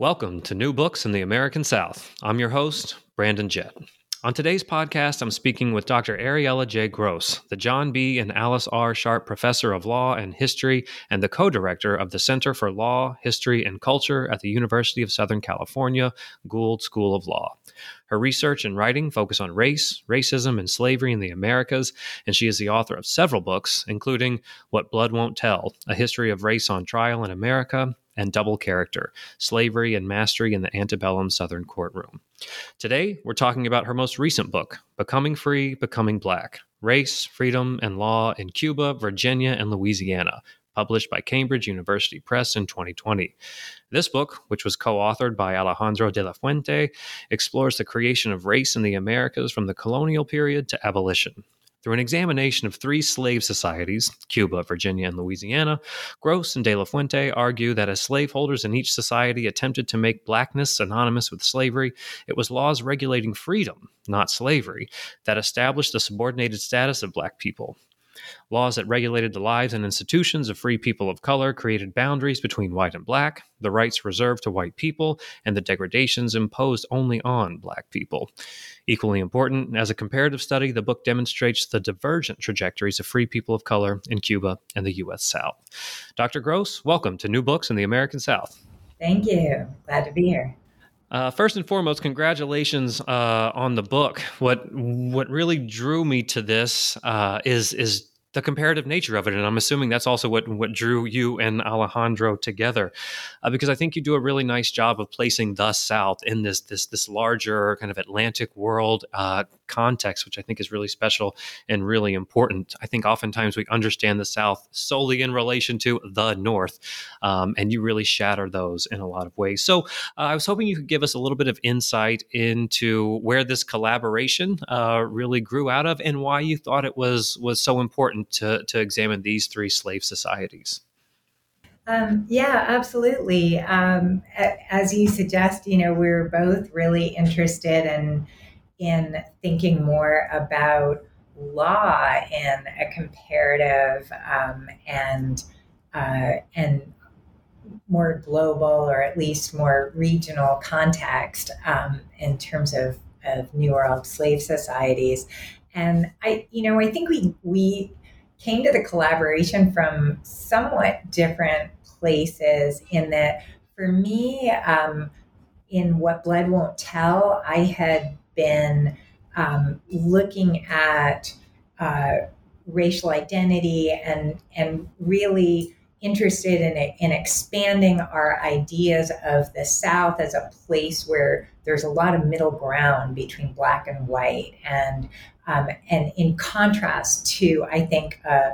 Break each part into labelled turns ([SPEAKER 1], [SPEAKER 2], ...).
[SPEAKER 1] Welcome to New Books in the American South. I'm your host, Brandon Jett. On today's podcast, I'm speaking with Dr. Ariela J. Gross, the John B. and Alice R. Sharp Professor of Law and History and the co director of the Center for Law, History, and Culture at the University of Southern California Gould School of Law. Her research and writing focus on race, racism, and slavery in the Americas, and she is the author of several books, including What Blood Won't Tell A History of Race on Trial in America and double character, slavery and mastery in the antebellum Southern courtroom. Today, we're talking about her most recent book, Becoming Free, Becoming Black Race, Freedom, and Law in Cuba, Virginia, and Louisiana, published by Cambridge University Press in 2020. This book, which was co authored by Alejandro de la Fuente, explores the creation of race in the Americas from the colonial period to abolition. Through an examination of three slave societies, Cuba, Virginia, and Louisiana, Gross and De La Fuente argue that as slaveholders in each society attempted to make blackness synonymous with slavery, it was laws regulating freedom, not slavery, that established the subordinated status of black people. Laws that regulated the lives and institutions of free people of color created boundaries between white and black, the rights reserved to white people, and the degradations imposed only on black people. Equally important, as a comparative study, the book demonstrates the divergent trajectories of free people of color in Cuba and the U.S. South. Dr. Gross, welcome to New Books in the American South.
[SPEAKER 2] Thank you. Glad to be here.
[SPEAKER 1] Uh, first and foremost, congratulations uh, on the book. What what really drew me to this uh, is is the comparative nature of it. And I'm assuming that's also what, what drew you and Alejandro together, uh, because I think you do a really nice job of placing the South in this this this larger kind of Atlantic world uh, context, which I think is really special and really important. I think oftentimes we understand the South solely in relation to the North, um, and you really shatter those in a lot of ways. So uh, I was hoping you could give us a little bit of insight into where this collaboration uh, really grew out of and why you thought it was was so important to, to examine these three slave societies.
[SPEAKER 2] Um, yeah, absolutely. Um, as you suggest, you know, we're both really interested in in thinking more about law in a comparative um, and uh, and more global or at least more regional context um, in terms of, of New World slave societies. And I, you know, I think we we came to the collaboration from somewhat different places in that for me, um, in What Blood Won't Tell, I had been um, looking at uh, racial identity and, and really interested in, in expanding our ideas of the South as a place where there's a lot of middle ground between black and white and um, and in contrast to, I think, uh,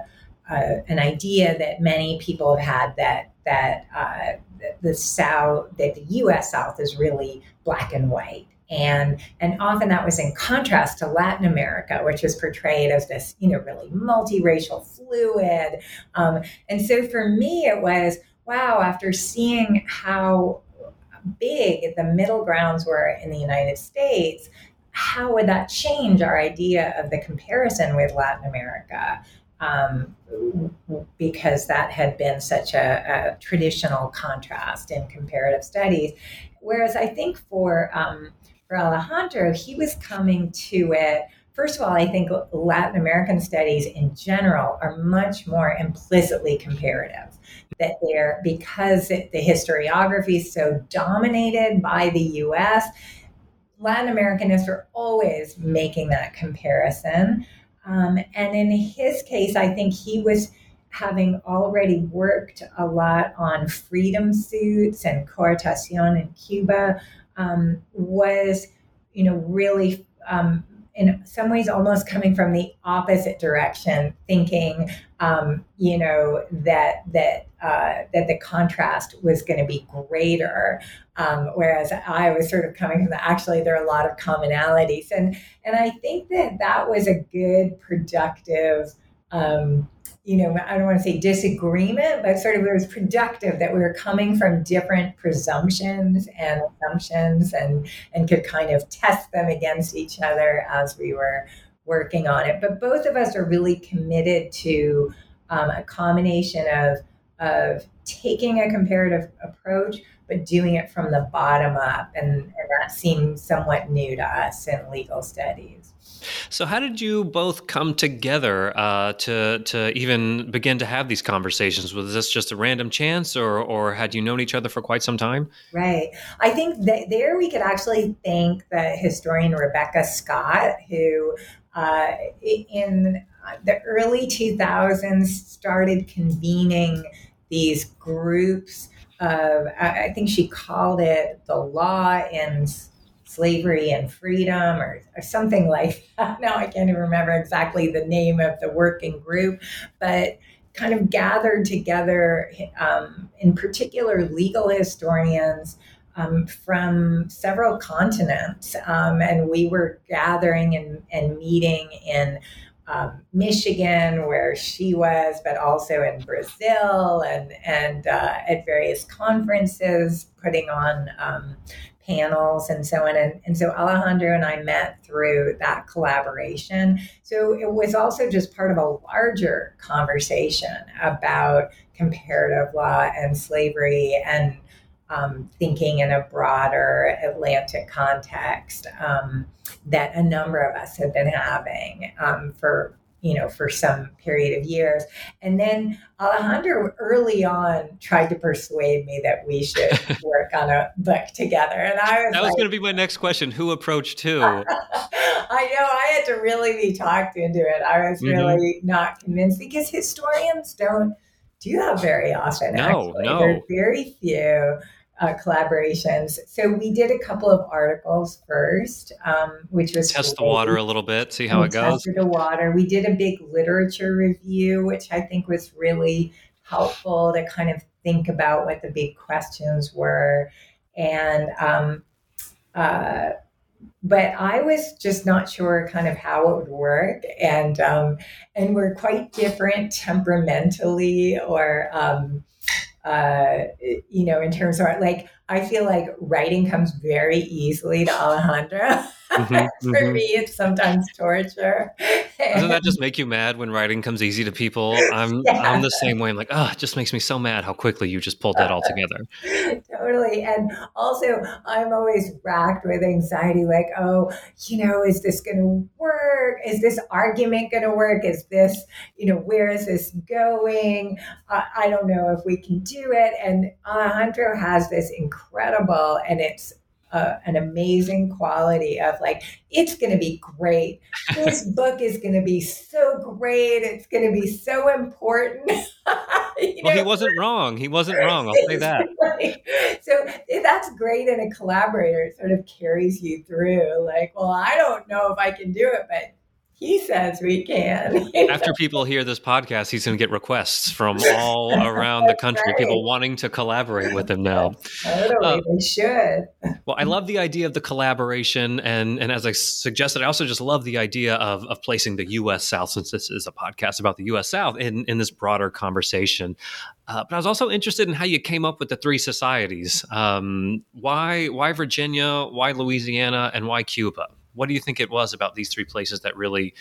[SPEAKER 2] uh, an idea that many people have had that that uh, the South, that the U.S. South is really black and white, and and often that was in contrast to Latin America, which is portrayed as this, you know, really multiracial, fluid. Um, and so for me, it was wow. After seeing how big the middle grounds were in the United States, how would that change our idea of the comparison with Latin America? Um, because that had been such a, a, traditional contrast in comparative studies. Whereas I think for um, for Alejandro, he was coming to it. First of all, I think Latin American studies in general are much more implicitly comparative. That they're because the historiography is so dominated by the U.S Latin Americanists are always making that comparison. Um, and in his case, I think he was having already worked a lot on freedom suits and coartación in Cuba, um, was, you know, really um, in some ways almost coming from the opposite direction, thinking, um, you know, that that uh, that the contrast was going to be greater, um, whereas I was sort of coming from the actually there are a lot of commonalities, and and I think that that was a good productive. Um, you know, I don't want to say disagreement, but sort of it was productive that we were coming from different presumptions and assumptions and and could kind of test them against each other as we were working on it. But both of us are really committed to um, a combination of of taking a comparative approach, but doing it from the bottom up, and, and that seems somewhat new to us in legal studies.
[SPEAKER 1] So, how did you both come together uh, to to even begin to have these conversations? Was this just a random chance, or or had you known each other for quite some time?
[SPEAKER 2] Right. I think that there we could actually thank the historian Rebecca Scott, who uh, in the early 2000s started convening these groups of I think she called it the law and slavery and freedom or, or something like that. Now I can't even remember exactly the name of the working group, but kind of gathered together, um, in particular, legal historians. Um, from several continents, um, and we were gathering and, and meeting in um, Michigan, where she was, but also in Brazil and and uh, at various conferences, putting on um, panels and so on. And, and so Alejandro and I met through that collaboration. So it was also just part of a larger conversation about comparative law and slavery and um, thinking in a broader Atlantic context um, that a number of us have been having um, for you know, for some period of years. And then Alejandro early on tried to persuade me that we should work on a book together. And I was
[SPEAKER 1] That was like, going to be my next question. Who approached who?
[SPEAKER 2] I know I had to really be talked into it. I was mm-hmm. really mm-hmm. not convinced because historians don't do that very often.
[SPEAKER 1] No,
[SPEAKER 2] actually.
[SPEAKER 1] no.
[SPEAKER 2] There are very few uh, collaborations. So we did a couple of articles first, um, which was
[SPEAKER 1] test the water a little bit, see how we it goes.
[SPEAKER 2] Tested the water. We did a big literature review, which I think was really helpful to kind of think about what the big questions were, and um, uh, but I was just not sure kind of how it would work, and um, and we're quite different temperamentally or um, uh, you know, in terms of like, I feel like writing comes very easily to Alejandro. Mm-hmm, For mm-hmm. me, it's sometimes torture.
[SPEAKER 1] Doesn't that just make you mad when writing comes easy to people? I'm yeah. I'm the same way. I'm like, oh, it just makes me so mad how quickly you just pulled that all together.
[SPEAKER 2] totally. And also, I'm always racked with anxiety. Like, oh, you know, is this going to work? Is this argument going to work? Is this, you know, where is this going? Uh, I don't know if we can do it. And Alejandro has this incredible, and it's uh, an amazing quality of like it's going to be great. This book is going to be so great. It's going to be so important.
[SPEAKER 1] Well know? he wasn't wrong. He wasn't wrong i'll say that.
[SPEAKER 2] So that's great in a collaborator it sort of carries you through like well i don't know if i can do it but he says we can.
[SPEAKER 1] After people hear this podcast, he's going to get requests from all around the country, right. people wanting to collaborate with him now.
[SPEAKER 2] Totally, uh, they should.
[SPEAKER 1] Well, I love the idea of the collaboration, and and as I suggested, I also just love the idea of of placing the U.S. South, since this is a podcast about the U.S. South, in in this broader conversation. Uh, but I was also interested in how you came up with the three societies. Um, why why Virginia? Why Louisiana? And why Cuba? What do you think it was about these three places that really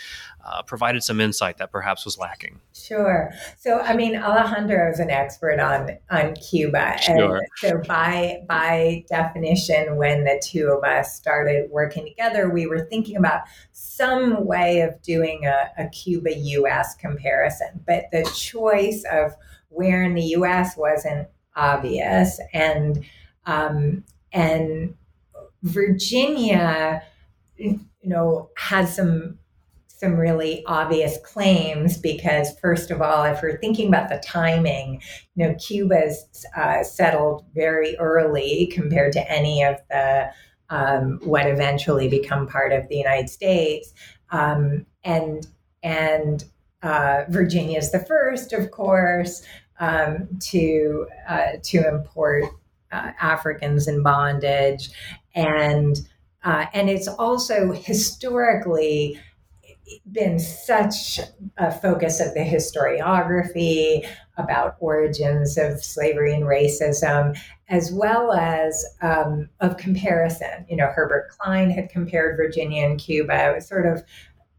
[SPEAKER 1] uh, provided some insight that perhaps was lacking?
[SPEAKER 2] Sure. So, I mean, Alejandro is an expert on on Cuba,
[SPEAKER 1] sure.
[SPEAKER 2] so by by definition, when the two of us started working together, we were thinking about some way of doing a, a Cuba-U.S. comparison, but the choice of where in the U.S. wasn't obvious, and um, and Virginia you know, has some some really obvious claims because first of all if we're thinking about the timing you know cuba's uh, settled very early compared to any of the um, what eventually become part of the United States. Um, and and uh, Virginia is the first, of course, um, to uh, to import uh, Africans in bondage, and uh, and it's also historically been such a focus of the historiography about origins of slavery and racism, as well as um, of comparison. You know, Herbert Klein had compared Virginia and Cuba. It was sort of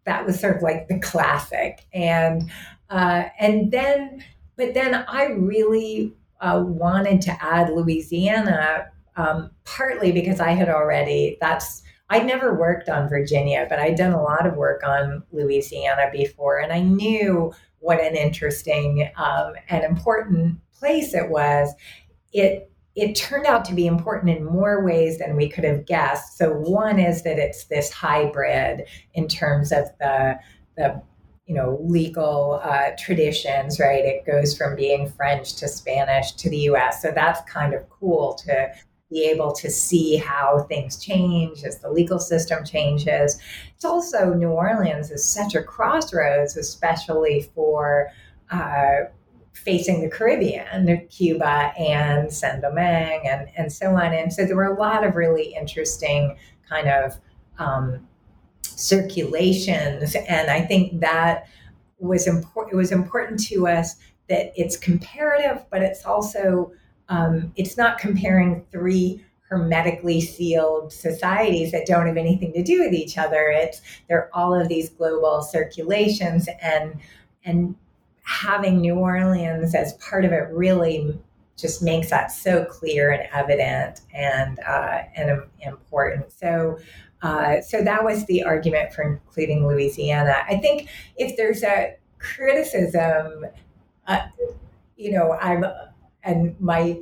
[SPEAKER 2] that was sort of like the classic, and uh, and then, but then I really uh, wanted to add Louisiana, um, partly because I had already that's I'd never worked on Virginia, but I'd done a lot of work on Louisiana before, and I knew what an interesting um, and important place it was. It it turned out to be important in more ways than we could have guessed. So one is that it's this hybrid in terms of the the you know legal uh, traditions, right? It goes from being French to Spanish to the U.S. So that's kind of cool to be able to see how things change as the legal system changes. It's also New Orleans is such a crossroads, especially for uh, facing the Caribbean, Cuba and Saint Domingue, and, and so on. And so there were a lot of really interesting kind of um, circulations, and I think that was important. It was important to us that it's comparative, but it's also um, it's not comparing three hermetically sealed societies that don't have anything to do with each other. It's there are all of these global circulations and and having New Orleans as part of it really just makes that so clear and evident and uh, and important. So. Uh, so that was the argument for including Louisiana. I think if there's a criticism, uh, you know, I'm and my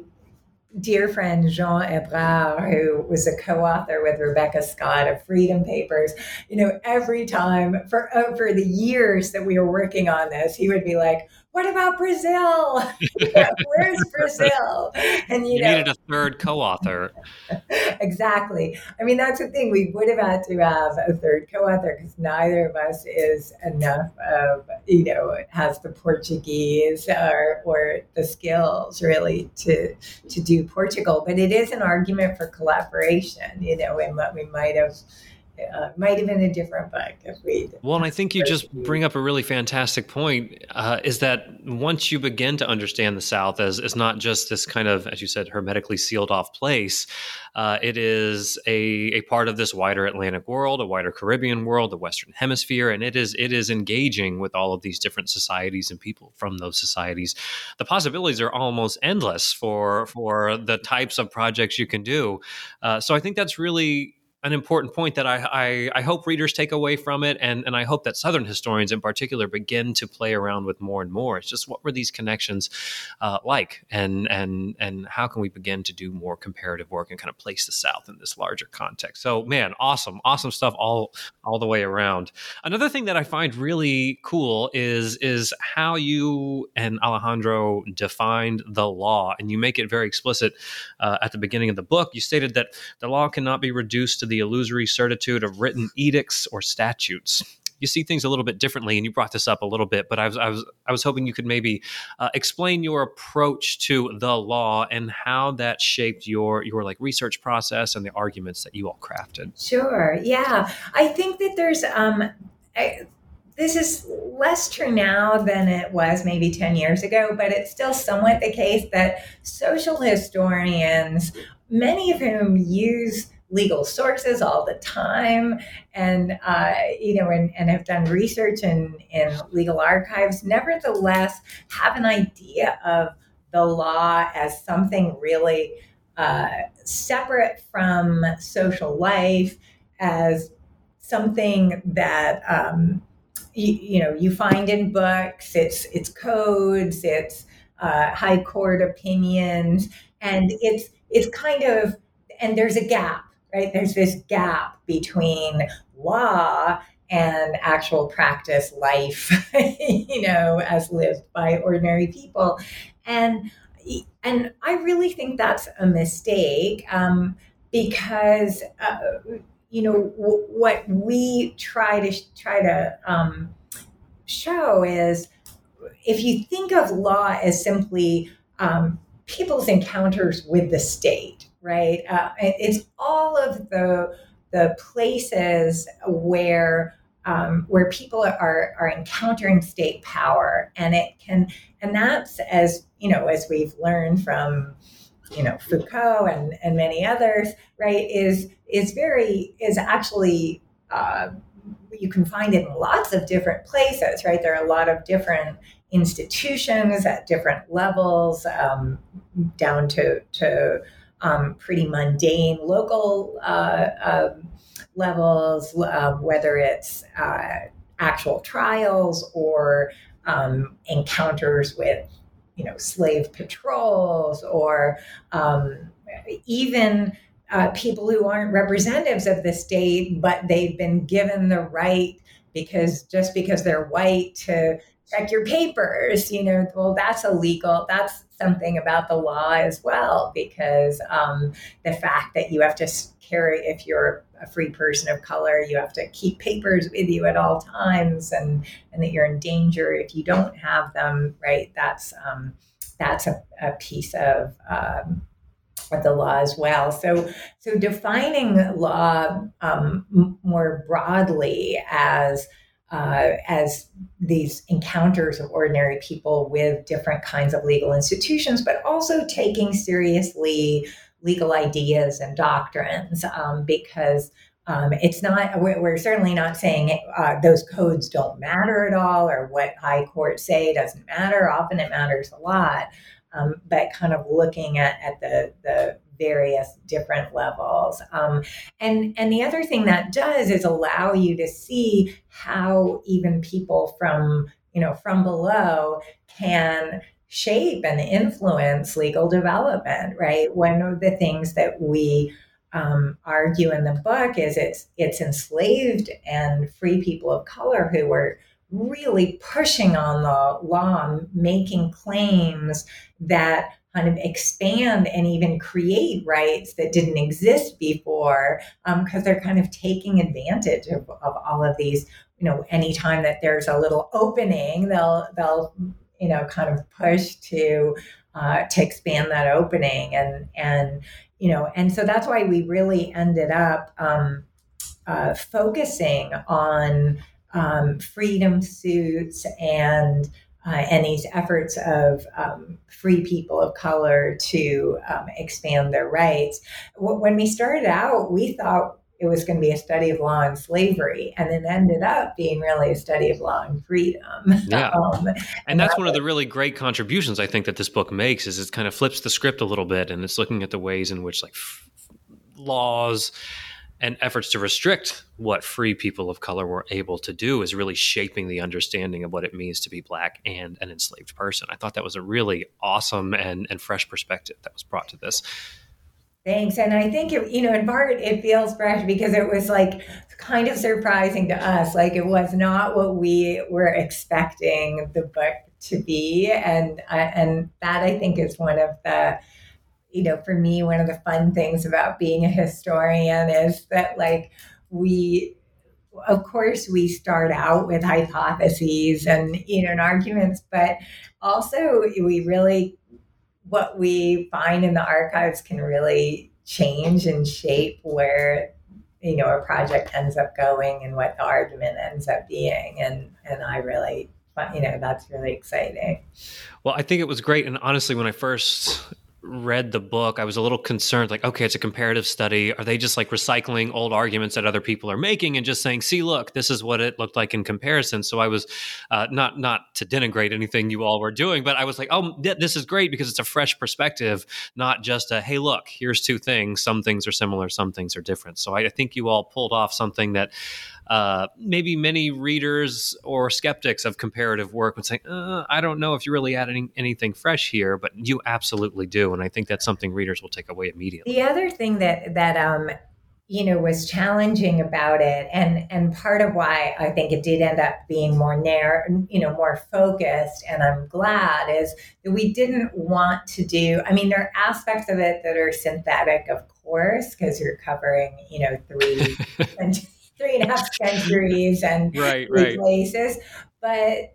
[SPEAKER 2] dear friend Jean Hébrard, who was a co-author with Rebecca Scott of Freedom Papers, you know, every time for uh, over the years that we were working on this, he would be like, what about Brazil? Where's Brazil?
[SPEAKER 1] And you, you know, needed a third co-author.
[SPEAKER 2] exactly. I mean, that's the thing. We would have had to have a third co-author because neither of us is enough of, you know, has the Portuguese or, or the skills really to to do Portugal. But it is an argument for collaboration, you know, and what we might have uh, might have been a different book if we.
[SPEAKER 1] Well, and I think you just bring up a really fantastic point. Uh, is that once you begin to understand the South as as not just this kind of, as you said, hermetically sealed off place, uh, it is a a part of this wider Atlantic world, a wider Caribbean world, the Western Hemisphere, and it is it is engaging with all of these different societies and people from those societies. The possibilities are almost endless for for the types of projects you can do. Uh, so I think that's really an important point that I, I, I, hope readers take away from it, and, and I hope that Southern historians in particular begin to play around with more and more. It's just what were these connections uh, like, and and and how can we begin to do more comparative work and kind of place the South in this larger context? So, man, awesome, awesome stuff all all the way around. Another thing that I find really cool is is how you and Alejandro defined the law, and you make it very explicit uh, at the beginning of the book. You stated that the law cannot be reduced to the illusory certitude of written edicts or statutes. You see things a little bit differently and you brought this up a little bit but i was i was i was hoping you could maybe uh, explain your approach to the law and how that shaped your your like research process and the arguments that you all crafted.
[SPEAKER 2] Sure yeah. I think that there's um I, this is less true now than it was maybe 10 years ago, but it's still somewhat the case that social historians, many of whom use legal sources all the time. And uh, you know and, and have done research in, in legal archives. Nevertheless have an idea of the law as something really uh, separate from social life as something that um, you, you, know you find in books. It's it's codes. It's uh, high court opinions. And it's it's kind of and there's a gap right? There's this gap between law and actual practice life, you know, as lived by ordinary people. And and I really think that's a mistake. Um, because uh, you know w- what we try to try to um, show is if you think of law as simply um, people's encounters with the state, right? Uh, it's all of the the places where um, where people are are encountering state power, and it can and that's as you know as we've learned from you know Foucault and and many others, right? Is is very is actually uh, you can find it in lots of different places, right? There are a lot of different institutions at different levels, um, down to to um, pretty mundane local uh, um, levels, uh, whether it's uh, actual trials or um, encounters with, you know, slave patrols or um, even uh, people who aren't representatives of the state, but they've been given the right because just because they're white to check your papers, you know, well, that's illegal. That's something about the law as well, because um, the fact that you have to carry, if you're a free person of color, you have to keep papers with you at all times, and and that you're in danger if you don't have them. Right? That's um, that's a, a piece of um, of the law as well. So, so defining law um, more broadly as uh, as these encounters of ordinary people with different kinds of legal institutions, but also taking seriously legal ideas and doctrines um, because um, it's not we're, certainly not saying uh, those codes don't matter at all or what high courts say doesn't matter. Often it matters a lot. Um, but kind of looking at, at the, the various different levels. Um, and, and the other thing that does is allow you to see how even people from, you know, from below can shape and influence legal development, right? One of the things that we um, argue in the book is it's it's enslaved and free people of color who were really pushing on the law, making claims that kind of expand and even create rights that didn't exist before because um, they're kind of taking advantage of, of all of these you know anytime that there's a little opening they'll they'll you know kind of push to uh, to expand that opening and and you know and so that's why we really ended up um, uh, focusing on um, freedom suits and uh, and these efforts of um, free people of color to um, expand their rights. When we started out, we thought it was going to be a study of law and slavery, and it ended up being really a study of law and freedom.
[SPEAKER 1] Yeah, um, and, and, that's that one was, of the really great contributions I think that this book makes is it kind of flips the script a little bit, and it's looking at the ways in which like f- laws and efforts to restrict what free people of color were able to do is really shaping the understanding of what it means to be black and an enslaved person. I thought that was a really awesome and, and fresh perspective that was brought to this.
[SPEAKER 2] Thanks. And I think, it, you know, in part it feels fresh because it was like kind of surprising to us. Like it was not what we were expecting the book to be. And, uh, and that I think is one of the, you know, for me, one of the fun things about being a historian is that, like, we, of course, we start out with hypotheses and, you know, and arguments, but also we really, what we find in the archives can really change and shape where you know a project ends up going and what the argument ends up being. And and i really you know that's really exciting.
[SPEAKER 1] Well i think it was great. And honestly when i first read the book, I was a little concerned like, okay, it's a comparative study. Are they just like recycling old arguments that other people are making and just saying, see, look, this is what it looked like in comparison? So I was uh, not not to denigrate anything you all were doing, but I was like, oh, th- this is great because it's a fresh perspective, not just a, hey, look, here's two things. Some things are similar, some things are different. So I, I think you all pulled off something that uh, maybe many readers or skeptics of comparative work would say, uh, I don't know if you're really adding anything fresh here, but you absolutely do. And I think that's something readers will take away immediately.
[SPEAKER 2] The other thing that, that, um, you know was challenging about it and and part of why i think it did end up being more narrow you know more focused and i'm glad is that we didn't want to do i mean there are aspects of it that are synthetic of course because you're covering you know three three and a half centuries and
[SPEAKER 1] right, right.
[SPEAKER 2] places but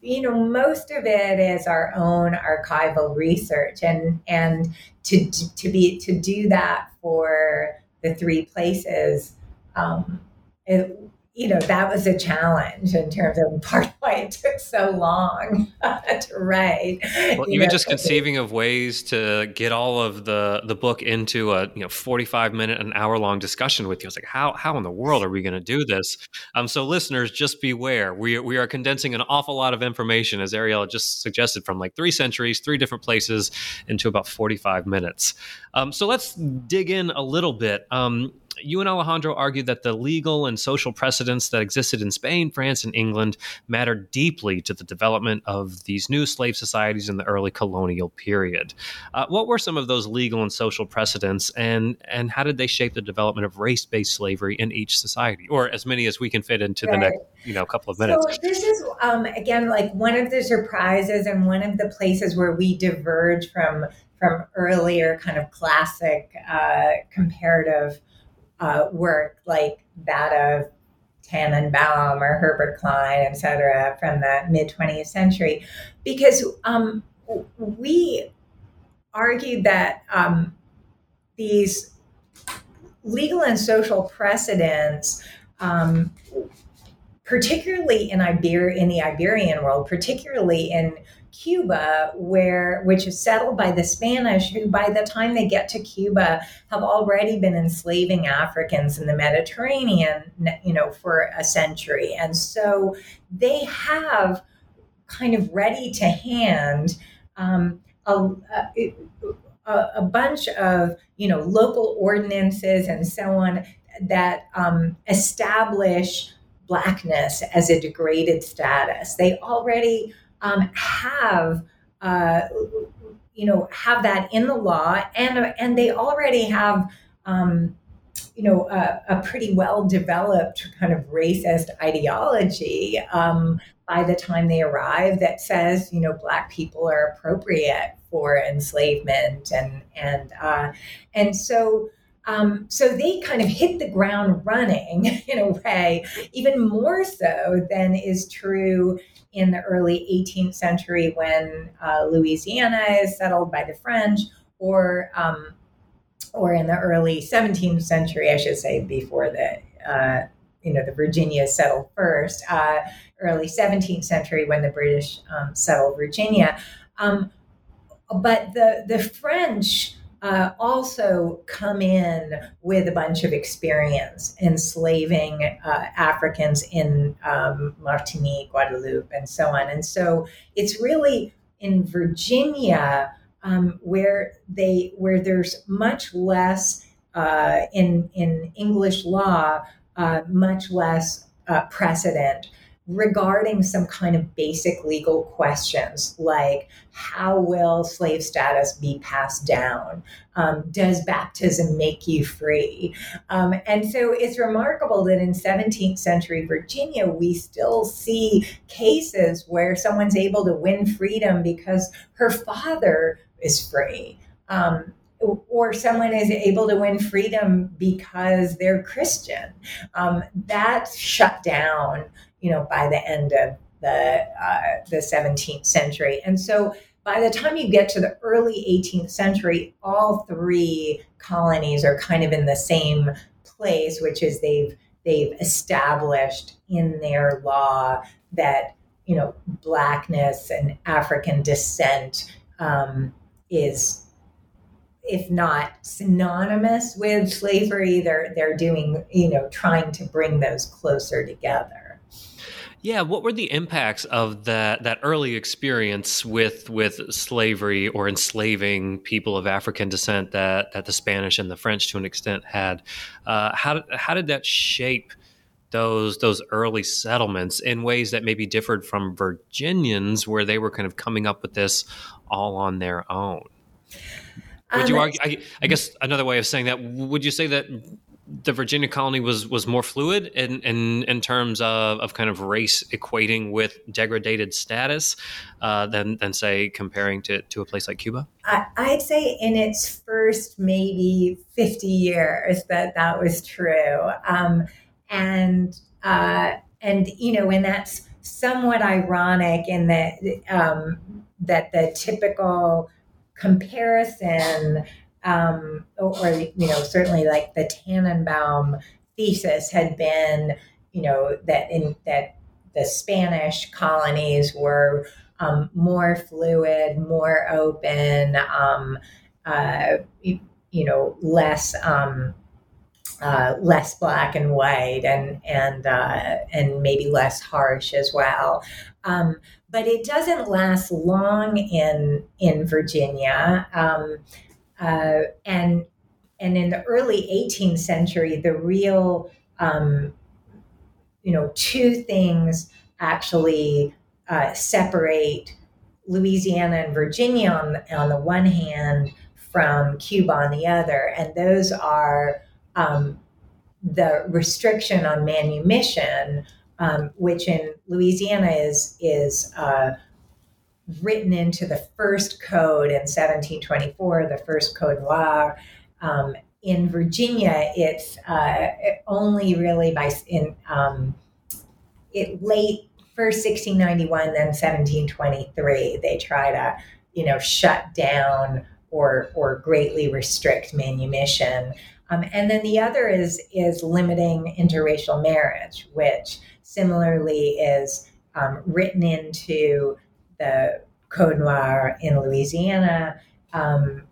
[SPEAKER 2] you know most of it is our own archival research and and to to be to do that for the three places, um, it, you know, that was a challenge in terms of part why it took so long to write.
[SPEAKER 1] Well, even know, just conceiving of ways to get all of the the book into a you know forty five minute an hour long discussion with you. I was like, how how in the world are we going to do this? Um, so listeners, just beware. We we are condensing an awful lot of information, as Ariela just suggested, from like three centuries, three different places, into about forty five minutes. Um, so let's dig in a little bit. Um, you and Alejandro argued that the legal and social precedents that existed in Spain, France, and England mattered deeply to the development of these new slave societies in the early colonial period. Uh, what were some of those legal and social precedents, and and how did they shape the development of race-based slavery in each society, or as many as we can fit into right. the next you know couple of minutes?
[SPEAKER 2] So this is um, again like one of the surprises and one of the places where we diverge from from earlier kind of classic uh, comparative uh, work like that of Tannenbaum or Herbert Klein, et cetera, from the mid 20th century, because um, we argued that um, these legal and social precedents, um, particularly in Iber- in the Iberian world, particularly in Cuba, where which is settled by the Spanish, who by the time they get to Cuba have already been enslaving Africans in the Mediterranean, you know, for a century, and so they have kind of ready to hand um, a, a, a, bunch of you know local ordinances and so on that um, establish blackness as a degraded status. They already um, have uh, you know have that in the law and and they already have um, you know a, a, pretty well developed kind of racist ideology um, by the time they arrive that says you know black people are appropriate for enslavement and and uh, and so um, so they kind of hit the ground running in a way, even more so than is true in the early 18th century when uh, Louisiana is settled by the French, or um, or in the early 17th century, I should say, before the uh, you know the Virginia settled first, uh, early 17th century when the British um, settled Virginia. Um, but the the French uh, also come in with a bunch of experience enslaving uh, Africans in um, Martinique, Guadeloupe, and so on. And so it's really in Virginia um, where they where there's much less uh, in in English law, uh, much less uh, precedent regarding some kind of basic legal questions like how will slave status be passed down? Um, does baptism make you free? Um, and so it's remarkable that in 17th century Virginia, we still see cases where someone's able to win freedom because her father is free. Um, or someone is able to win freedom because they're Christian. Um, that's shut down you know, by the end of the uh, the 17th century. And so by the time you get to the early 18th century, all three colonies are kind of in the same place, which is they've they've established in their law that you know blackness and African descent um, is if not synonymous with slavery, they're they're doing you know trying to bring those closer together.
[SPEAKER 1] Yeah, what were the impacts of that that early experience with with slavery or enslaving people of African descent that that the Spanish and the French to an extent had? Uh, how how did that shape those those early settlements in ways that maybe differed from Virginians, where they were kind of coming up with this all on their own? Would um, you argue? I, I guess another way of saying that would you say that the Virginia colony was was more fluid in in, in terms of, of kind of race equating with degraded status uh, than than say comparing to to a place like Cuba?
[SPEAKER 2] I, I'd say in its first maybe fifty years that that was true, um, and uh, and you know, and that's somewhat ironic in that um, that the typical comparison um, or, you know certainly like the Tannenbaum thesis had been you know that in that the Spanish colonies were um, more fluid, more open, um, uh, you, you, know, less um, uh, less black and white, and and uh, and maybe less harsh as well. Um, but it doesn't last long in in Virginia. Uh, and and in the early 18th century, the real um, you know two things actually uh, separate Louisiana and Virginia on the, on the one hand from Cuba on the other, and those are um, the restriction on manumission, um, which in Louisiana is is uh, written into the first code in 1724, the first code law. Um, in Virginia, it's uh, only really by in um, it late first 1691, then 1723. They try to, you know, shut down or or greatly restrict manumission. Um, and then the other is is limiting interracial marriage, which similarly is um, written into the Code Noir in Louisiana, um,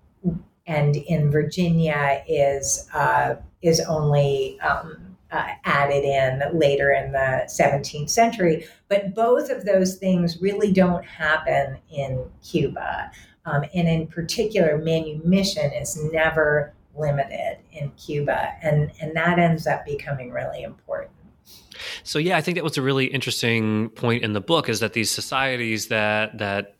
[SPEAKER 2] and in Virginia is uh, is only um, uh, added in later in the 17th century. But both of those things really don't happen in Cuba, um, and in particular, manumission is never limited in Cuba, and and that ends up becoming really important.
[SPEAKER 1] So yeah, I think that was a really interesting point in the book is that these societies that that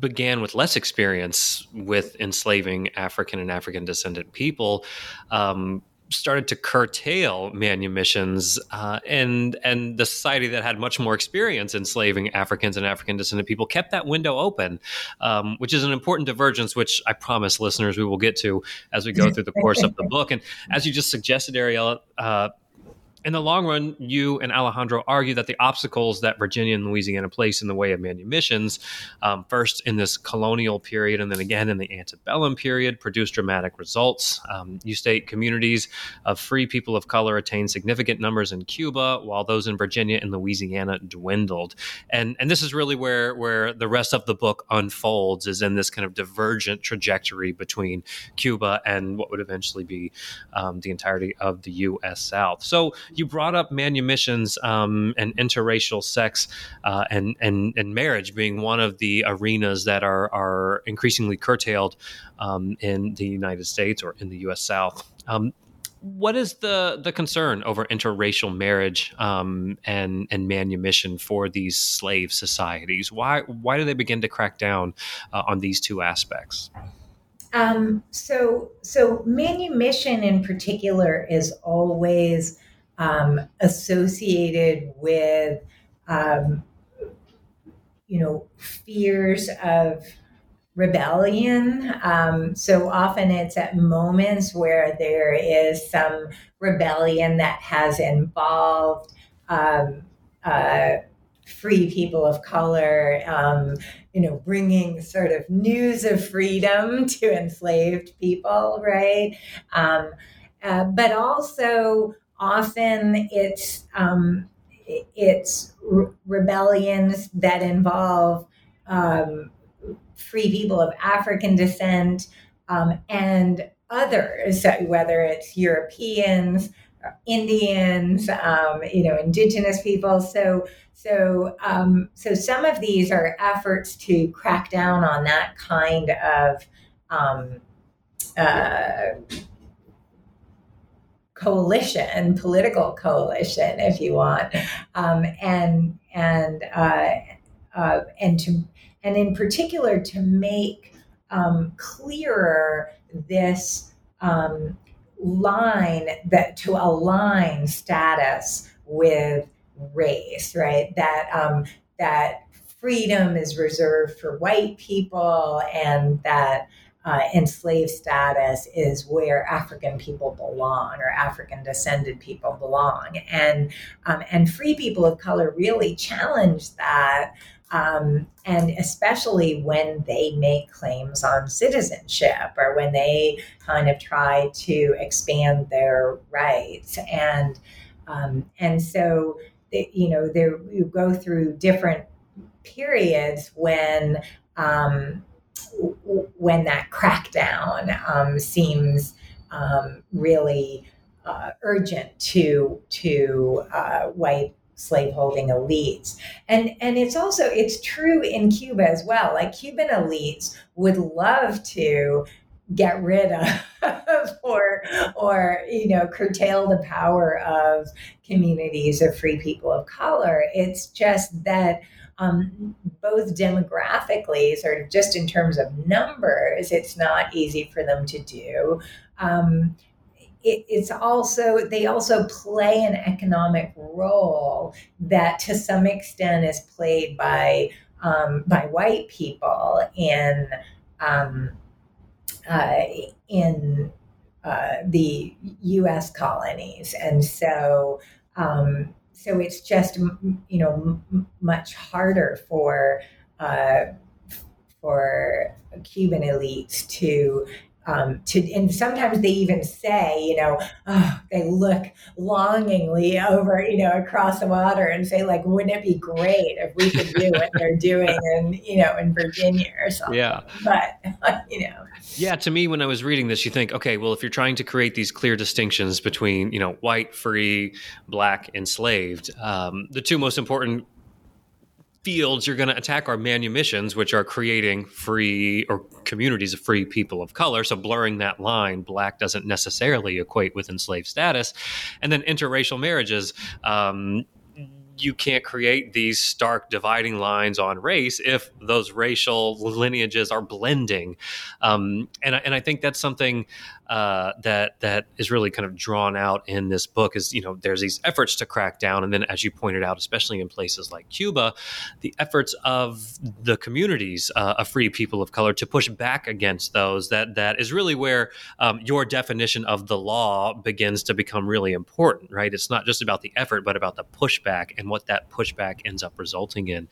[SPEAKER 1] began with less experience with enslaving African and African descendant people um, started to curtail manumissions, uh, and and the society that had much more experience enslaving Africans and African descendant people kept that window open, um, which is an important divergence, which I promise listeners we will get to as we go through the course of the book. And as you just suggested, Ariel, uh, in the long run, you and Alejandro argue that the obstacles that Virginia and Louisiana place in the way of manumissions, um, first in this colonial period and then again in the antebellum period, produced dramatic results. Um, you state communities of free people of color attained significant numbers in Cuba, while those in Virginia and Louisiana dwindled. And and this is really where where the rest of the book unfolds is in this kind of divergent trajectory between Cuba and what would eventually be um, the entirety of the U.S. South. So you brought up manumissions um, and interracial sex uh, and, and and marriage being one of the arenas that are are increasingly curtailed um, in the United States or in the U.S. South. Um, what is the the concern over interracial marriage um, and and manumission for these slave societies? Why why do they begin to crack down uh, on these two aspects?
[SPEAKER 2] Um, so so manumission in particular is always um, associated with, um, you know, fears of rebellion. Um, so often it's at moments where there is some rebellion that has involved um, uh, free people of color, um, you know, bringing sort of news of freedom to enslaved people, right? Um, uh, but also often it's um, it's re- rebellions that involve um, free people of African descent um, and others, whether it's Europeans, Indians, um, you know, indigenous people. So, so, um, so some of these are efforts to crack down on that kind of um, uh, coalition, political coalition, if you want, um, and and uh, uh, and to and in particular to make um, clearer this um, line that to align status with race, right? That um, that freedom is reserved for white people, and that uh, enslaved status is where African people belong or African descended people belong, and um, and free people of color really challenge that. Um, and especially when they make claims on citizenship or when they kind of try to expand their rights and um, and so you know there you go through different periods when um, when that crackdown um, seems um, really uh, urgent to to uh, white slaveholding elites. And and it's also it's true in cuba as well. Like cuban elites would love to get rid of or or you know curtail the power of communities of free people of color. It's just that um, both demographically sort of just in terms of numbers it's not easy for them to do um, it, it's also they also play an economic role that to some extent is played by um, by white people in um, uh, in uh, the U.S. colonies, and so um, so it's just you know m- much harder for uh, for Cuban elites to um, to and sometimes they even say you know oh, they look longingly over you know across the water and say like wouldn't it be great if we could do what they're doing in you know in Virginia or something?
[SPEAKER 1] Yeah.
[SPEAKER 2] But you know.
[SPEAKER 1] Yeah to me when I was reading this you think okay well if you're trying to create these clear distinctions between you know white free black enslaved um, the two most important fields you're going to attack are manumissions, which are creating free or communities of free people of color. So blurring that line, black doesn't necessarily equate with enslaved status. And then interracial marriages. Um, you can't create these stark dividing lines on race if those racial lineages are blending, um, and and I think that's something uh, that that is really kind of drawn out in this book is you know there's these efforts to crack down. And then as you pointed out especially in places like Cuba the efforts of the communities uh, of free people of color to push back against those that that is really where um, your definition of the law begins to become really important right? It's not just about the effort but about the pushback and what that pushback ends up resulting in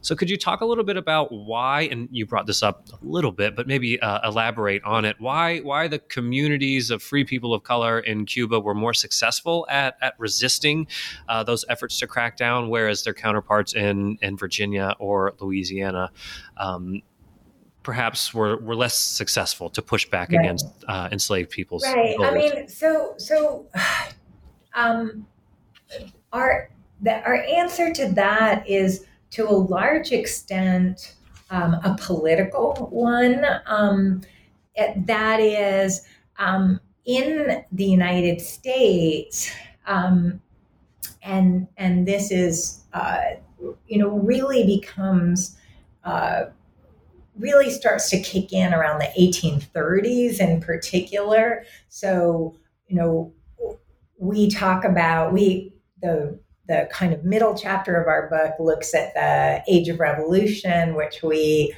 [SPEAKER 1] so could you talk a little bit about why and you brought this up a little bit but maybe uh, elaborate on it why why the communities of free people of color in Cuba were more successful at, at resisting uh, those efforts to crack down, whereas their counterparts in, in Virginia or Louisiana um, perhaps were, were less successful to push back right. against uh, enslaved peoples.
[SPEAKER 2] Right. Goals. I mean, so so um, our the, our answer to that is to a large extent um, a political one. Um, that is um, in the United States, um, and and this is uh, you know really becomes uh, really starts to kick in around the 1830s in particular. So you know we talk about we the the kind of middle chapter of our book looks at the age of revolution, which we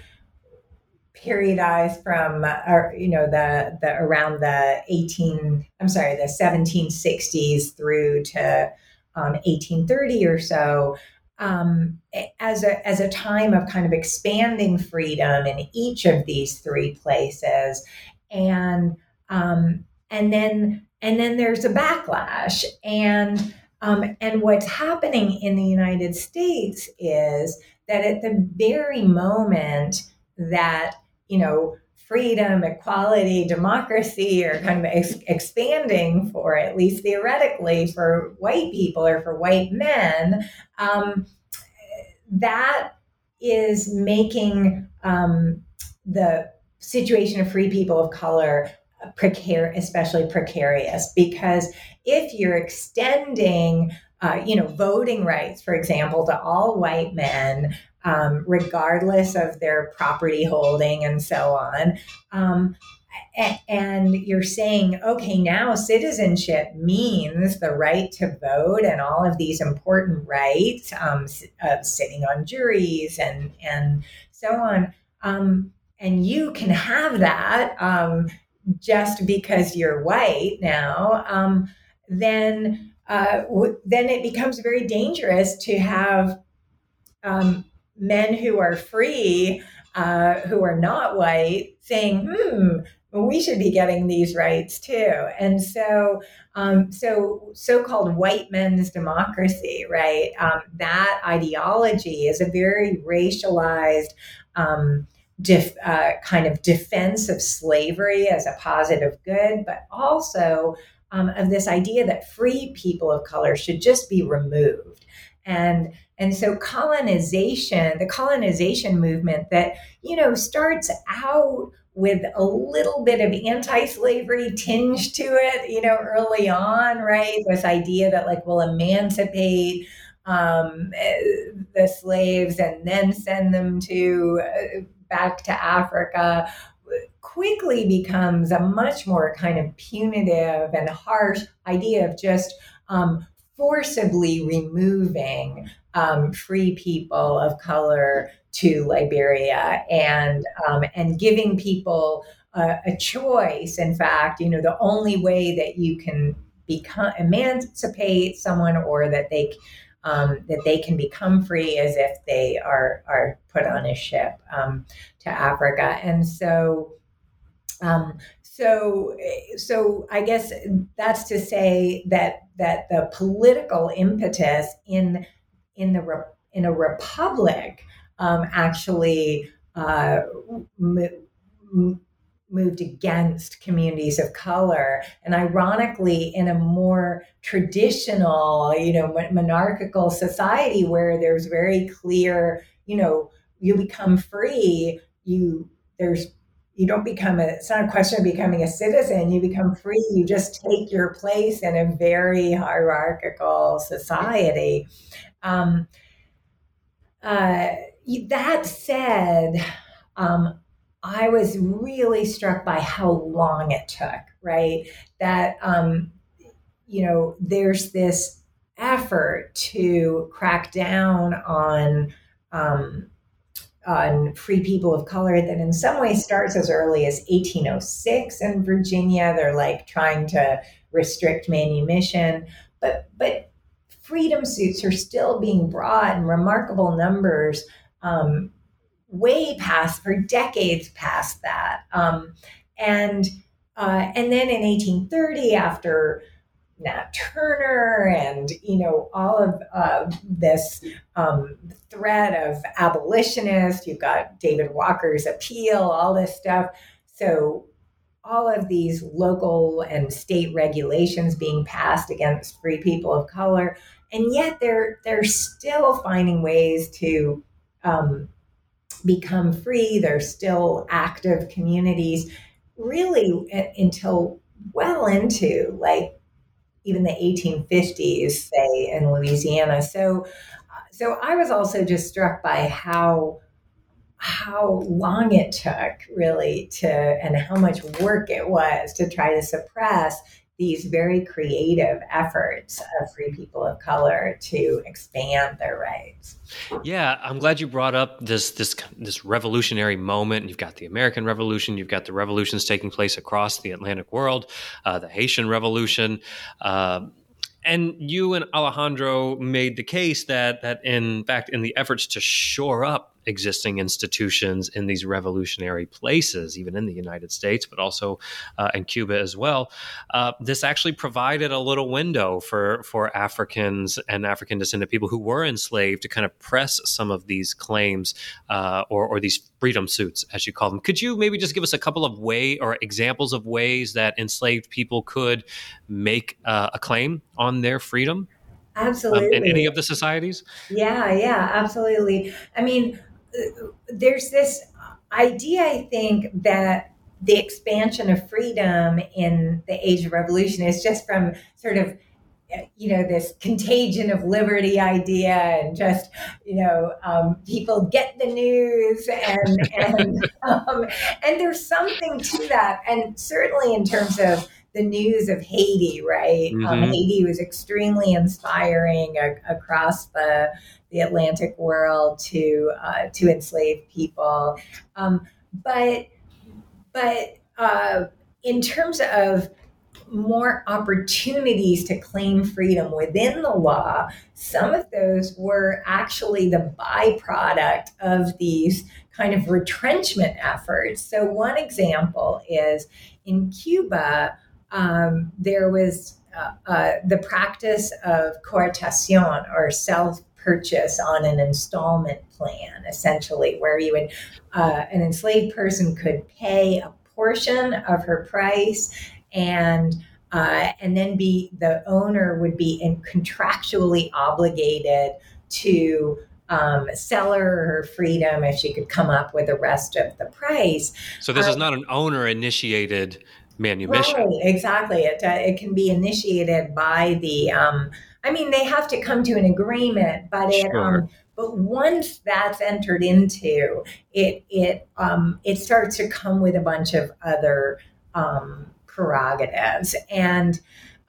[SPEAKER 2] periodize from uh, you know the the around the 18 I'm sorry the 1760s through to um, 1830 or so. Um, as a as a time of kind of expanding freedom in each of these three places. And um, and then and then there's a backlash. And um, and what's happening in the United States is that at the very moment that you know, freedom, equality, democracy are kind of ex- expanding for, at least theoretically, for white people or for white men, um, that is making um, the situation of free people of color precarious, especially precarious, because if you're extending uh, you know, voting rights, for example, to all white men, um, regardless of their property holding and so on. Um, and you're saying, okay, now citizenship means the right to vote and all of these important rights um, of sitting on juries and and so on. Um, and you can have that um, just because you're white now. Um, then uh, w- then it becomes very dangerous to have um, men who are free, uh, who are not white, saying, "Hmm, we should be getting these rights too." And so, um, so so-called white men's democracy, right? Um, that ideology is a very racialized. Um, def, uh, kind of defense of slavery as a positive good, but also um, of this idea that free people of color should just be removed. And and so colonization, the colonization movement that, you know, starts out with a little bit of anti-slavery tinge to it, you know, early on, right? This idea that like we'll emancipate um, the slaves and then send them to uh, back to Africa quickly becomes a much more kind of punitive and harsh idea of just um, forcibly removing um, free people of color to Liberia and um, and giving people a, a choice. In fact, you know, the only way that you can become emancipate someone or that they um, that they can become free as if they are are put on a ship um, to Africa. And so, um, so, so I guess that's to say that that the political impetus in in the in a republic um, actually uh, moved against communities of color. And ironically in a more traditional you know monarchical society where there's very clear you know you become free you there's you don't become a it's not a question of becoming a citizen. You become free you just take your place in a very hierarchical society. Um, uh, that said um, I was really struck by how long it took, right? That, um, you know, there's this effort to crack down on. Um, on free people of color that in some ways starts as early as 1806 in Virginia. They're like trying to restrict manumission, but but freedom suits are still being brought in remarkable numbers um, way past for decades past that. Um, and uh, and then in 1830, after Nat Turner and you know all of uh, this um, threat of abolitionists, you've got David Walker's appeal, all this stuff. So all of these local and state regulations being passed against free people of color, and yet they're they're still finding ways to um, become free. They're still active communities, really eh, until well into like even the 1850s, say in Louisiana. So, uh, so I was also just struck by how how long it took really to and how much work it was to try to suppress these very creative efforts of free people of color to expand their rights.
[SPEAKER 1] Yeah, I'm glad you brought up this this this revolutionary moment. You've got the American Revolution, you've got the revolutions taking place across the Atlantic world, uh, the Haitian Revolution. Uh, and you and Alejandro made the case that that in fact in the efforts to shore up existing institutions in these revolutionary places, even in the United States, but also uh, in Cuba as well. Uh, this actually provided a little window for for Africans and African descendant people who were enslaved to kind of press some of these claims uh, or, or these freedom suits, as you call them. Could you maybe just give us a couple of way or examples of ways that enslaved people could make uh, a claim on their freedom?
[SPEAKER 2] Absolutely.
[SPEAKER 1] Um, in any of the societies?
[SPEAKER 2] Yeah, yeah, absolutely. I mean, there's this idea, I think, that the expansion of freedom in the age of revolution is just from sort of you know this contagion of liberty idea and just you know um, people get the news and and um, and there's something to that. And certainly in terms of the news of Haiti, right? Um, mm-hmm. Um, Haiti was extremely inspiring a- across the the Atlantic world to uh, to enslave people, um, but but uh, in terms of more opportunities to claim freedom within the law, some of those were actually the byproduct of these kind of retrenchment efforts. So, one example is in Cuba, um, there was uh, uh, the practice of coartación or self purchase on an installment plan, essentially, where you would, uh, an enslaved person could pay a portion of her price and uh, and then be the owner would be in contractually obligated to um, sell her her freedom if she could come up with the rest of the price.
[SPEAKER 1] So this uh, is not an owner initiated manumission.
[SPEAKER 2] Right, exactly. It, uh, it can be initiated by the. Um, I mean, they have to come to an agreement, but it. Sure. Um, but once that's entered into, it it um, it starts to come with a bunch of other um, prerogatives and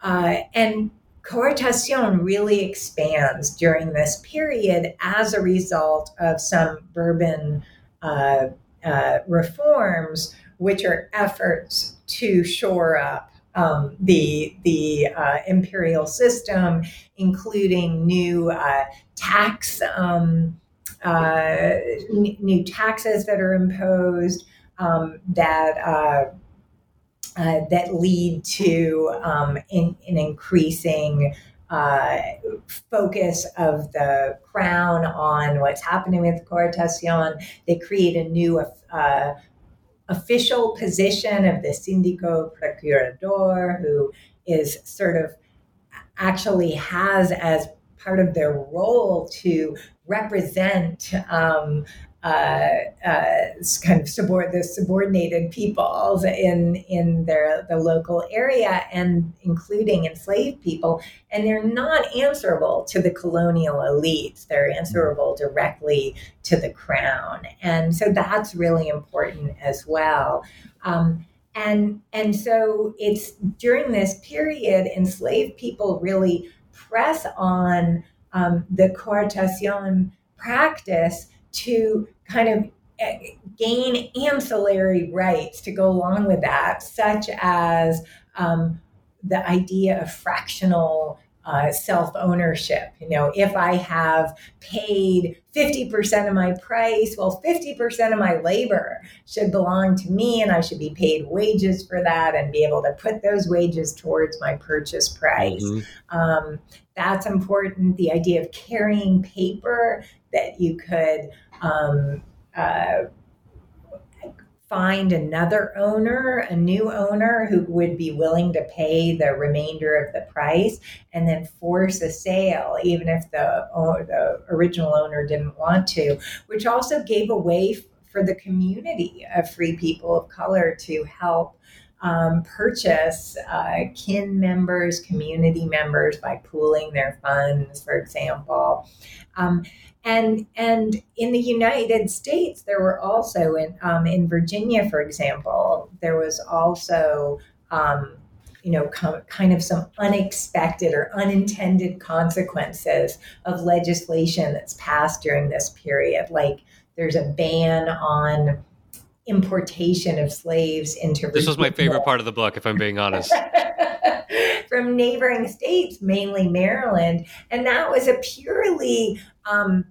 [SPEAKER 2] uh, and coartación really expands during this period as a result of some Bourbon uh, uh, reforms, which are efforts to shore up um, the the uh, imperial system, including new uh, tax um, uh, n- new taxes that are imposed um, that uh, uh, that lead to um, in, an increasing uh, focus of the crown on what's happening with Coartación. They create a new official position of the Sindico Procurador, who is sort of actually has as part of their role to represent um, uh, uh, kind of support the subordinated peoples in in their the local area and including enslaved people and they're not answerable to the colonial elites. They're answerable directly to the crown. And so that's really important as well. Um, and and so it's during this period enslaved people really press on um, the coartación practice to kind of eh, gain ancillary rights to go along with that, such as um, the idea of fractional uh, self ownership. You know, if I have paid 50% of my price, well, 50% of my labor should belong to me, and I should be paid wages for that and be able to put those wages towards my purchase price. Mm-hmm. Um, that's important. The idea of carrying paper that you could um, uh, find another owner, a new owner who would be willing to pay the remainder of the price, and then force a sale, even if the, the original owner didn't want to, which also gave a way for the community of free people of color to help um, purchase uh, kin members, community members by pooling their funds, for example. Um, and and in the United States, there were also in um, in Virginia, for example, there was also um, you know kind of some unexpected or unintended consequences of legislation that's passed during this period. Like there's a ban on importation of slaves into.
[SPEAKER 1] This was my favorite part of the book, if I'm being honest.
[SPEAKER 2] From neighboring states, mainly Maryland, and that was a purely, um,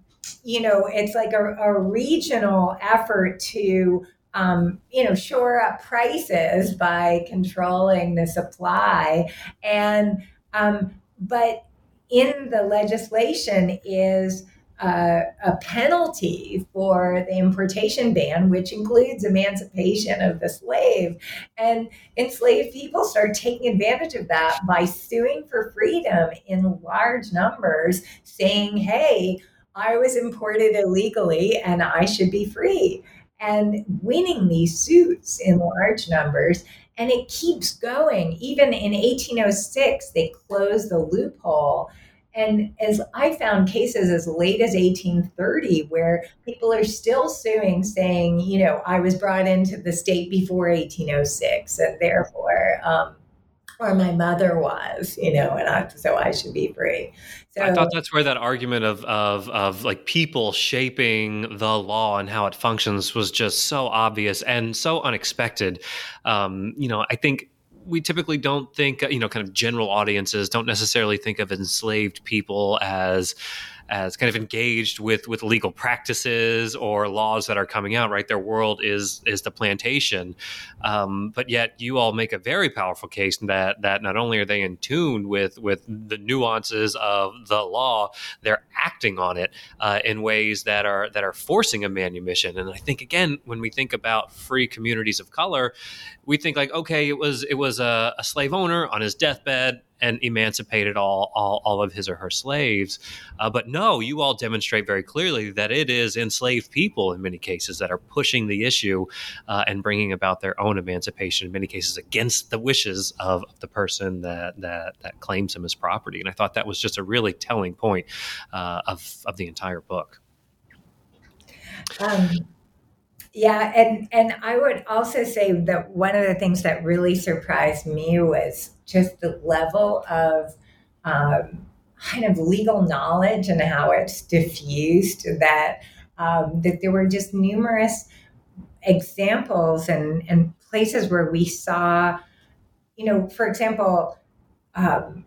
[SPEAKER 2] you know, it's like a, a regional effort to um, you know, shore up prices by controlling the supply. And, um, but in the legislation is uh, a penalty for the importation ban, which includes emancipation of the slave. And enslaved people start taking advantage of that by suing for freedom in large numbers, saying, hey, I was imported illegally and I should be free. And winning these suits in large numbers. and it keeps going. Even in 1806, they closed the loophole. And as I found cases as late as 1830 where people are still suing, saying, you know, I was brought into the state before 1806, and therefore, um, or my mother was, you know, and I, so I should be free. So
[SPEAKER 1] I thought that's where that argument of of of like people shaping the law and how it functions was just so obvious and so unexpected. Um, you know, I think we typically don't think, uh, you know, kind of general audiences don't necessarily think of enslaved people as as kind of engaged with with legal practices or laws that are coming out. Right, their world is is the plantation, um, but yet you all make a very powerful case that that not only are they in tune with with the nuances of the law, they're acting on it uh, in ways that are that are forcing a manumission. And I think again, when we think about free communities of color, we think like, okay, it was it was a, a slave owner on his deathbed and emancipated all, all, all of his or her slaves. Uh, but no, you all demonstrate very clearly that it is enslaved people in many cases that are pushing the issue uh, and bringing about their own emancipation in many cases against the wishes of the person that, that, that claims him as property. And I thought that was just a really telling point uh, of, of the entire book.
[SPEAKER 2] Um, yeah, and and I would also say that one of the things that really surprised me was just the level of um, kind of legal knowledge and how it's diffused. That um, that there were just numerous examples and and places where we saw, you know, for example, um,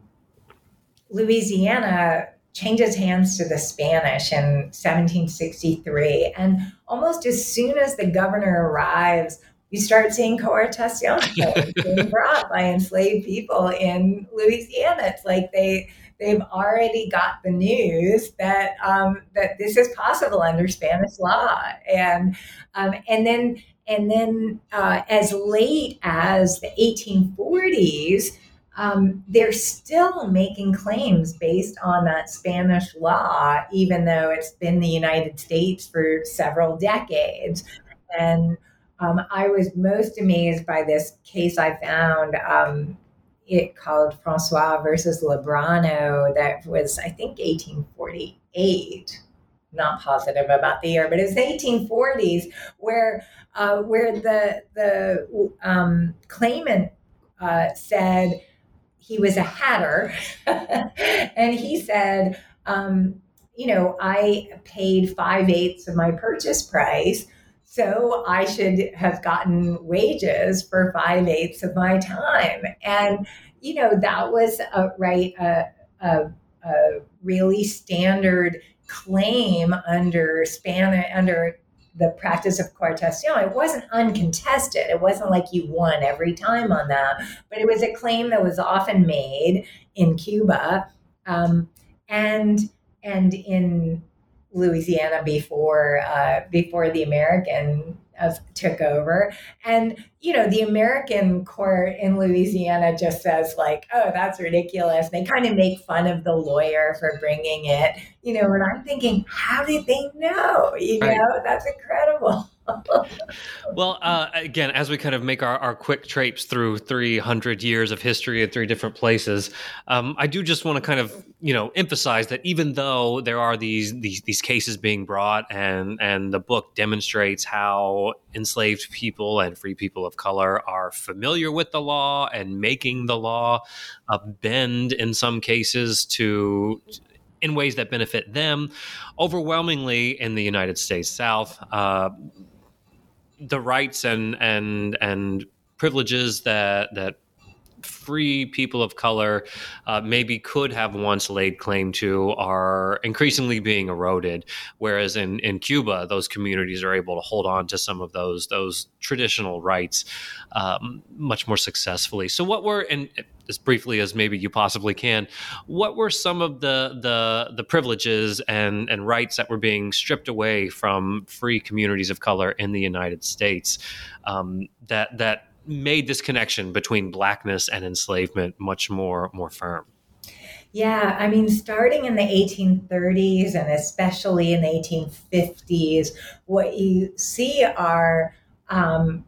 [SPEAKER 2] Louisiana changes hands to the Spanish in 1763. And almost as soon as the governor arrives, you start seeing coartación being brought by enslaved people in Louisiana. It's like they they've already got the news that um, that this is possible under Spanish law, and um, and then and then uh, as late as the 1840s um, they're still making claims based on that Spanish law, even though it's been the United States for several decades. And um, I was most amazed by this case I found. Um, it called Francois versus Lebrano, that was, I think, 1848. Not positive about the year, but it's the 1840s, where uh, where the the um, claimant uh, said he was a hatter, and he said, um, you know, I paid five eighths of my purchase price. So I should have gotten wages for five eighths of my time. And, you know, that was a right, a, a, a really standard claim under Spanish, under the practice of coartación, it wasn't uncontested. It wasn't like you won every time on that, but it was a claim that was often made in Cuba um, and and in Louisiana before uh, before the American of, took over. And, you know, the American court in Louisiana just says, like, oh, that's ridiculous. They kind of make fun of the lawyer for bringing it, you know, and I'm thinking, how did they know? You right. know, that's incredible
[SPEAKER 1] well, uh, again, as we kind of make our, our quick traipse through 300 years of history in three different places, um, I do just want to kind of you know emphasize that even though there are these these these cases being brought, and and the book demonstrates how enslaved people and free people of color are familiar with the law and making the law uh, bend in some cases to in ways that benefit them. Overwhelmingly in the United States South, uh, the rights and and and privileges that that free people of color uh, maybe could have once laid claim to are increasingly being eroded. Whereas in, in Cuba, those communities are able to hold on to some of those those traditional rights um, much more successfully. So, what were and as briefly as maybe you possibly can, what were some of the the the privileges and and rights that were being stripped away from free communities of color in the United States um, that that made this connection between blackness and enslavement much more more firm?
[SPEAKER 2] Yeah, I mean, starting in the 1830s and especially in the 1850s, what you see are um,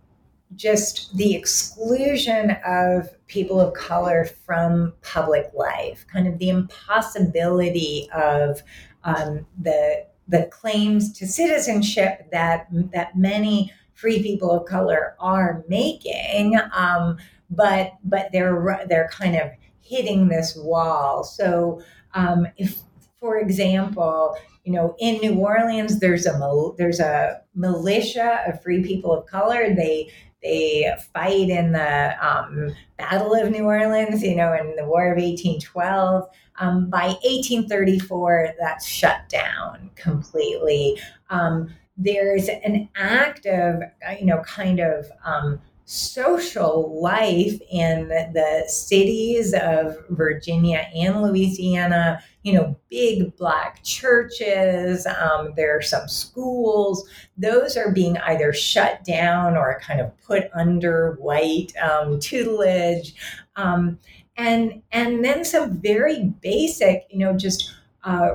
[SPEAKER 2] just the exclusion of people of color from public life, kind of the impossibility of um, the the claims to citizenship that that many free people of color are making, um, but but they're they're kind of hitting this wall. So um, if, for example, you know, in New Orleans, there's a there's a militia of free people of color. They they fight in the um, Battle of New Orleans, you know, in the War of 1812. Um, by 1834, that's shut down completely. Um, there's an act of, you know, kind of um, social life in the cities of Virginia and Louisiana, you know, big black churches, um, there are some schools. Those are being either shut down or kind of put under white um, tutelage. Um, and, and then some very basic, you know, just uh,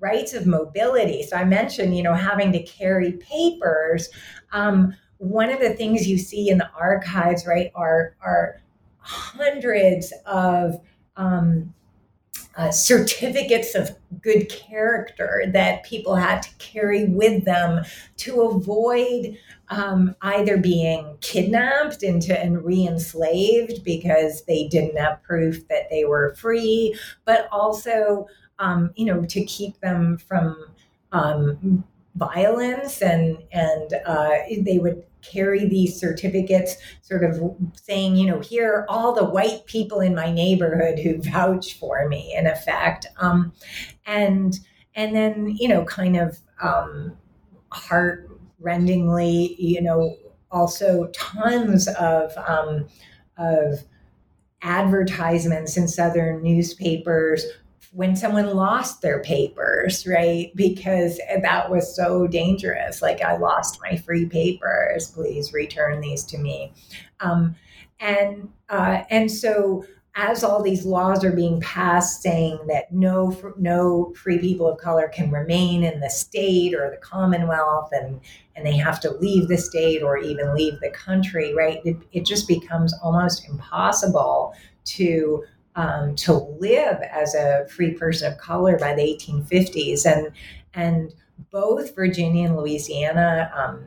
[SPEAKER 2] rights of mobility. So I mentioned, you know, having to carry papers. Um, one of the things you see in the archives, right, are are hundreds of um, uh, certificates of good character that people had to carry with them to avoid um, either being kidnapped into and re-enslaved because they didn't have proof that they were free, but also, um, you know, to keep them from um, violence and and uh, they would carry these certificates sort of saying you know here are all the white people in my neighborhood who vouch for me in effect. Um, and and then you know kind of um, heart rendingly you know also tons of um, of advertisements in southern newspapers when someone lost their papers, right? Because that was so dangerous. Like, I lost my free papers. Please return these to me. Um, and uh, and so as all these laws are being passed saying that no no free people of color can remain in the state or the commonwealth and and they have to leave the state or even leave the country right it, it just becomes almost impossible to um, to live as a free person of color by the 1850s, and and both Virginia and Louisiana um,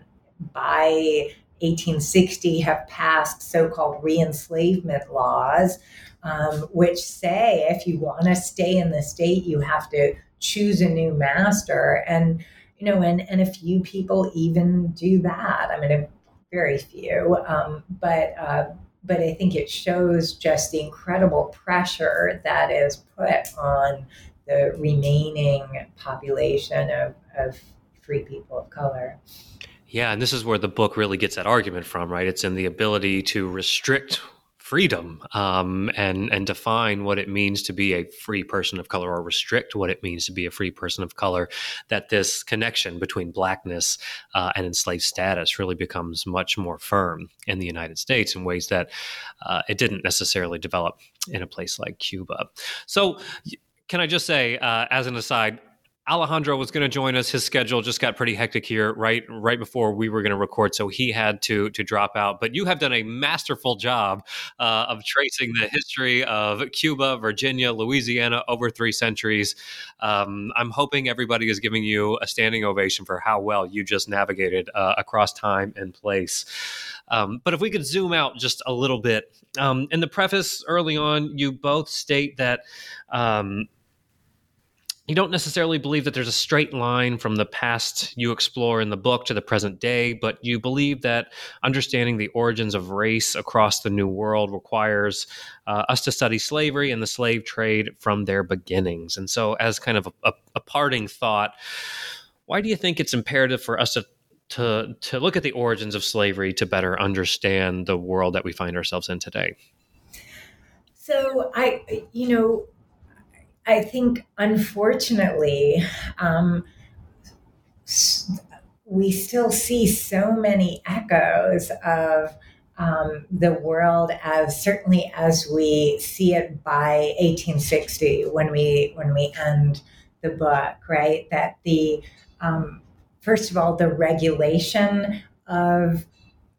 [SPEAKER 2] by 1860 have passed so-called re-enslavement laws, um, which say if you want to stay in the state, you have to choose a new master, and you know, and and a few people even do that. I mean, very few, um, but uh, but I think it shows just the incredible pressure that is put on the remaining population of, of free people of color.
[SPEAKER 1] Yeah, and this is where the book really gets that argument from, right? It's in the ability to restrict freedom um, and and define what it means to be a free person of color or restrict what it means to be a free person of color that this connection between blackness uh, and enslaved status really becomes much more firm in the united states in ways that uh, it didn't necessarily develop in a place like cuba. So can i just say uh, as an aside Alejandro was going to join us. His schedule just got pretty hectic here, right right before we were going to record, so he had to to drop out. But you have done a masterful job uh, of tracing the history of Cuba, Virginia, Louisiana over three centuries. Um, I'm hoping everybody is giving you a standing ovation for how well you just navigated uh, across time and place. Um, but if we could zoom out just a little bit, um, in the preface early on, you both state that um, you don't necessarily believe that there's a straight line from the past you explore in the book to the present day, but you believe that understanding the origins of race across the New World requires uh, us to study slavery and the slave trade from their beginnings. And so, as kind of a, a, a parting thought, why do you think it's imperative for us to to to look at the origins of slavery to better understand the world that we find ourselves in today?
[SPEAKER 2] So I, you know, I think, unfortunately, um, we still see so many echoes of um, the world as certainly as we see it by 1860 when we when we end the book, right? That the um, first of all, the regulation of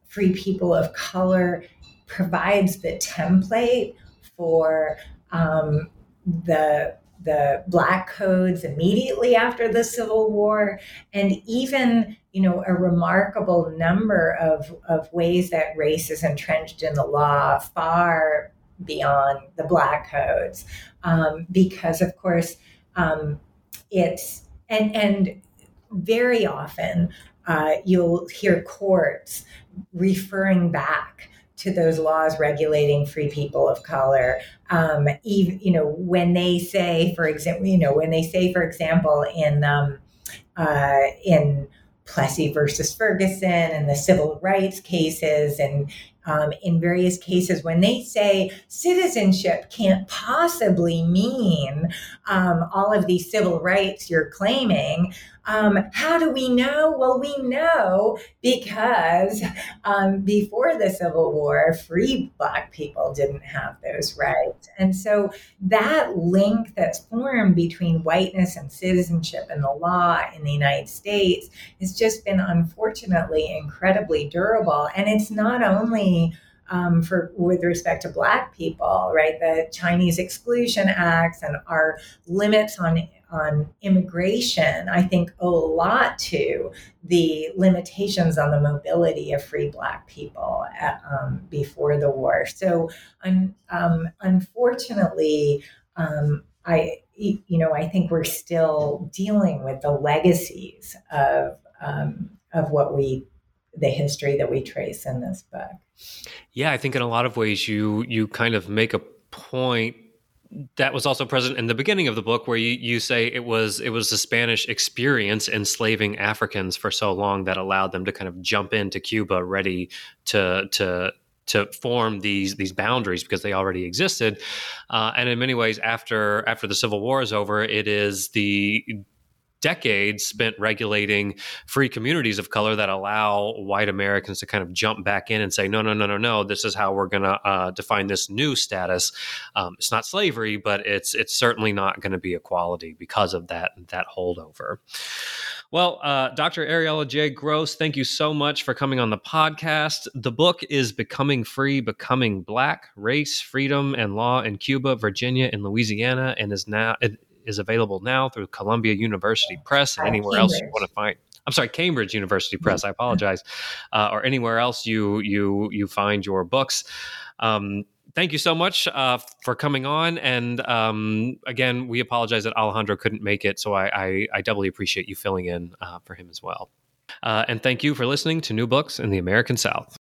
[SPEAKER 2] free people of color provides the template for um, the the black codes immediately after the civil war. And even you know a remarkable number of, of ways that race is entrenched in the law far beyond the black codes. Um, because of course um, it's and and very often uh, you'll hear courts referring back to those laws regulating free people of color. Um, even, you know, when they say, for example, you know, when they say, for example, in um, uh, in Plessy versus Ferguson and the civil rights cases and um, in various cases when they say citizenship can't possibly mean um, all of these civil rights you're claiming. Um, how do we know? Well, we know because um, before the Civil War, free Black people didn't have those rights. And so that link that's formed between whiteness and citizenship and the law in the United States has just been unfortunately incredibly durable. And it's not only um, for with respect to Black people, right? The Chinese Exclusion Acts and our limits on on immigration, I think owe a lot to the limitations on the mobility of free Black people at, um, before the war. So, um, unfortunately, um, I you know I think we're still dealing with the legacies of um, of what we the history that we trace in this book.
[SPEAKER 1] Yeah, I think in a lot of ways you you kind of make a point that was also present in the beginning of the book where you, you say it was it was the Spanish experience enslaving Africans for so long that allowed them to kind of jump into Cuba ready to to to form these these boundaries because they already existed. Uh, and in many ways after after the civil war is over it is the decades spent regulating free communities of color that allow white Americans to kind of jump back in and say, no, no, no, no, no, this is how we're going to uh, define this new status. Um, it's not slavery, but it's it's certainly not going to be equality because of that that holdover. Well, uh, Dr. Ariela J. Gross, thank you so much for coming on the podcast. The book is Becoming Free, Becoming Black Race, Freedom, and Law in Cuba, Virginia, and Louisiana, and is now. It, is available now through Columbia University Press and anywhere else you want to find. I'm sorry, Cambridge University Press. I apologize, uh, or anywhere else you you you find your books. Um, thank you so much uh, for coming on. And um, again, we apologize that Alejandro couldn't make it, so I, I, I doubly appreciate you filling in uh, for him as well. Uh, and thank you for listening to New Books in the American South.